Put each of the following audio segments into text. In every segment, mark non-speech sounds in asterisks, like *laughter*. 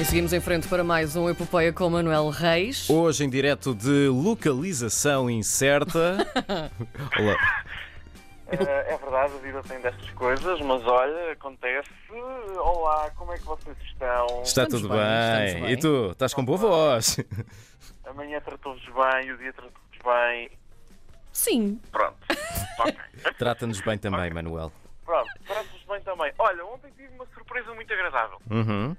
E seguimos em frente para mais um Epopeia com Manuel Reis. Hoje em direto de localização incerta. *laughs* Olá. É, é verdade, a vida tem destas coisas, mas olha, acontece. Olá, como é que vocês estão? Está Estamos tudo bem, bem. bem. E tu? Estás com boa voz? Amanhã tratou-vos bem, o dia tratou-vos bem. Sim. Pronto. *laughs* ok. Trata-nos bem também, Manuel. Pronto, tratou-vos bem também. Olha, ontem tive uma surpresa muito agradável. Uhum.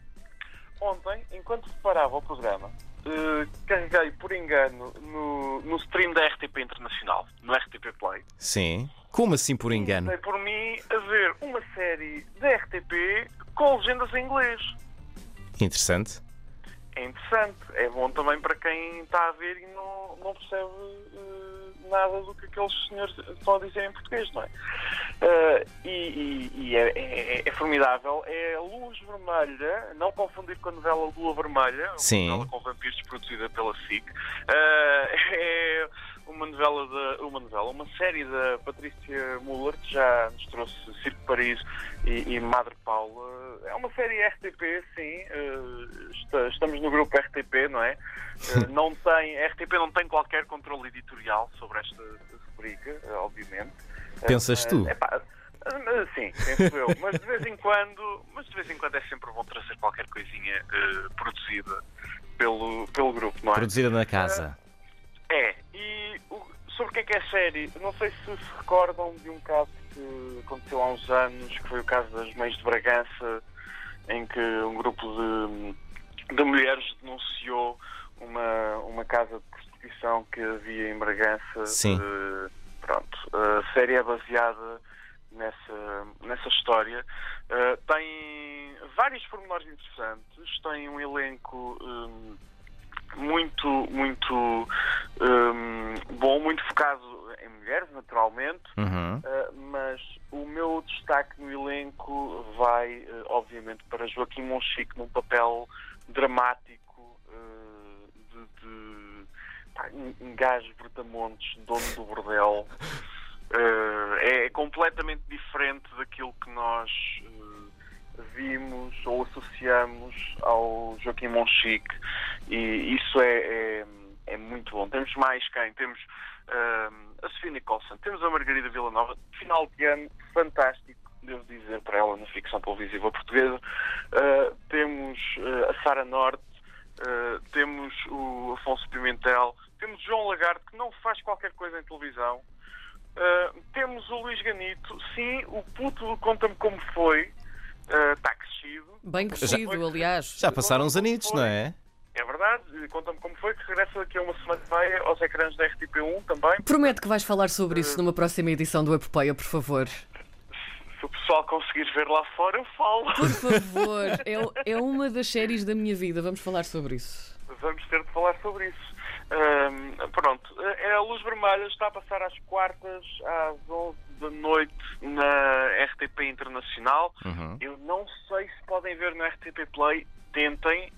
Ontem, enquanto preparava o programa, eh, carreguei por engano no, no stream da RTP Internacional, no RTP Play. Sim. Como assim por engano? Dei por mim a ver uma série da RTP com legendas em inglês. Interessante. É interessante. É bom também para quem está a ver e não, não percebe eh, nada do que aqueles senhores estão a dizer em português, não é? Eh, e e- e é, é- é formidável. É a Luz Vermelha, não confundir com a novela Lua Vermelha, Sim. uma novela com vampiros produzida pela SIC. Eh, é uma novela, de, uma novela, uma série da Patrícia Muller, que já nos trouxe Circo Paraíso e, e Madre Paula. É uma série RTP, sim. está- estamos no grupo RTP, não é? Eh, *laughs* não tem, a RTP não tem qualquer controle editorial sobre esta rubrica, eh, obviamente. Eh, Pensas tu? eh, sim, penso eu. Mas de vez em quando, mas de vez em quando é sempre bom trazer qualquer coisinha eh, produzida pelo, pelo grupo, não é? Produzida na casa. É, e o- sobre o que é que é a série? Não sei se se recordam de um caso que aconteceu há uns anos, que foi o caso das Mães de Bragança, em que um grupo de, de mulheres denunciou uma, uma casa de prostituição que havia em Bragança. Sim. Eh, pronto, a série é baseada nessa, nessa história. Eh, tem vários pormenores interessantes, tem um elenco. hum, muito, muito hum, bom, muito focado em mulheres, naturalmente, Uhum. uh, mas o meu destaque no elenco vai, uh, obviamente, para Joaquim Monchique num papel dramático uh, de, de pá, um, um gajo brutamontes, dono do bordel. Uh, é completamente diferente daquilo que nós vimos ou associamos ao Joaquim Monchique e isso é, é, é muito bom. Temos mais quem? Temos hum, a Sofia Nicholson, temos a Margarida Villanova, final de ano fantástico, devo dizer para ela na ficção televisiva portuguesa. Uh, temos uh, a Sara Norte, uh, temos o Afonso Pimentel, temos o João Lagarde que não faz qualquer coisa em televisão. Uh, temos o Luís Ganito, sim, o puto do Conta-me Como Foi, uh, está crescido. Bem crescido, aliás. Já passaram uns anitos, não é? É verdade, conta-me como foi, que regressa daqui a uma semana e meia aos ecrãs da RTP1 também. Promete que vais falar sobre isso numa próxima edição do Epopeia, por favor. Se o pessoal conseguir ver lá fora, eu falo. Por *laughs* favor. É, é uma das séries da minha vida. Vamos falar sobre isso. Vamos ter de falar sobre isso. Pronto, é a Luz Vermelha está a passar às quartas, às 11 da noite na RTP Internacional. Uhum. Eu não sei se podem ver no RTP Play, tentem.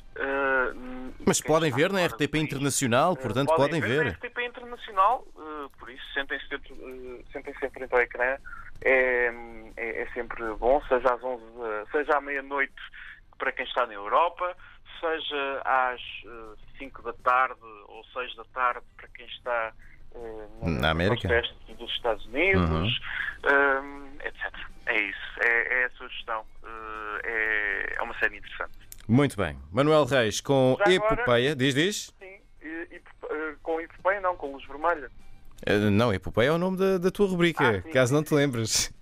Mas quem podem ver na RTP. Internacional, portanto Uh, podem na ver. RTP Internacional, uh, por isso sentem-se dentro, uh, sentem-se sempre frente ao ecrã. É, é, é sempre bom, seja às 11, uh, seja à meia-noite para quem está na Europa, seja às 5 da tarde ou 6 da tarde para quem está Na América. no oeste dos Estados Unidos, um, etc. É isso, é, é a sugestão. É, é uma série interessante. Muito bem. Manuel Reis com Já agora- Epopeia. Diz, diz? Sim, e, e, uh, com Epopeia não, com Luz Vermelha. Eh, Não, Epopeia é o nome da, da tua rubrica, Ah, sim. caso não te lembres. *laughs*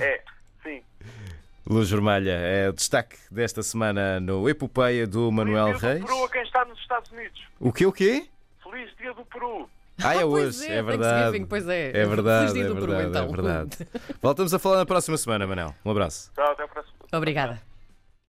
É, sim. Luz Vermelha é o destaque desta semana no Epopeia do Manuel Feliz dia Reis. do Peru a quem está nos Estados Unidos. O quê, o quê? Feliz dia do Peru. Ah, é Pois hoje, é, é verdade. Thanksgiving, pois é. É verdade, Feliz dia é do Peru, verdade, então. é verdade. *laughs* Voltamos a falar na próxima semana, Manel. Um abraço. Tchau, até a próxima. Obrigada.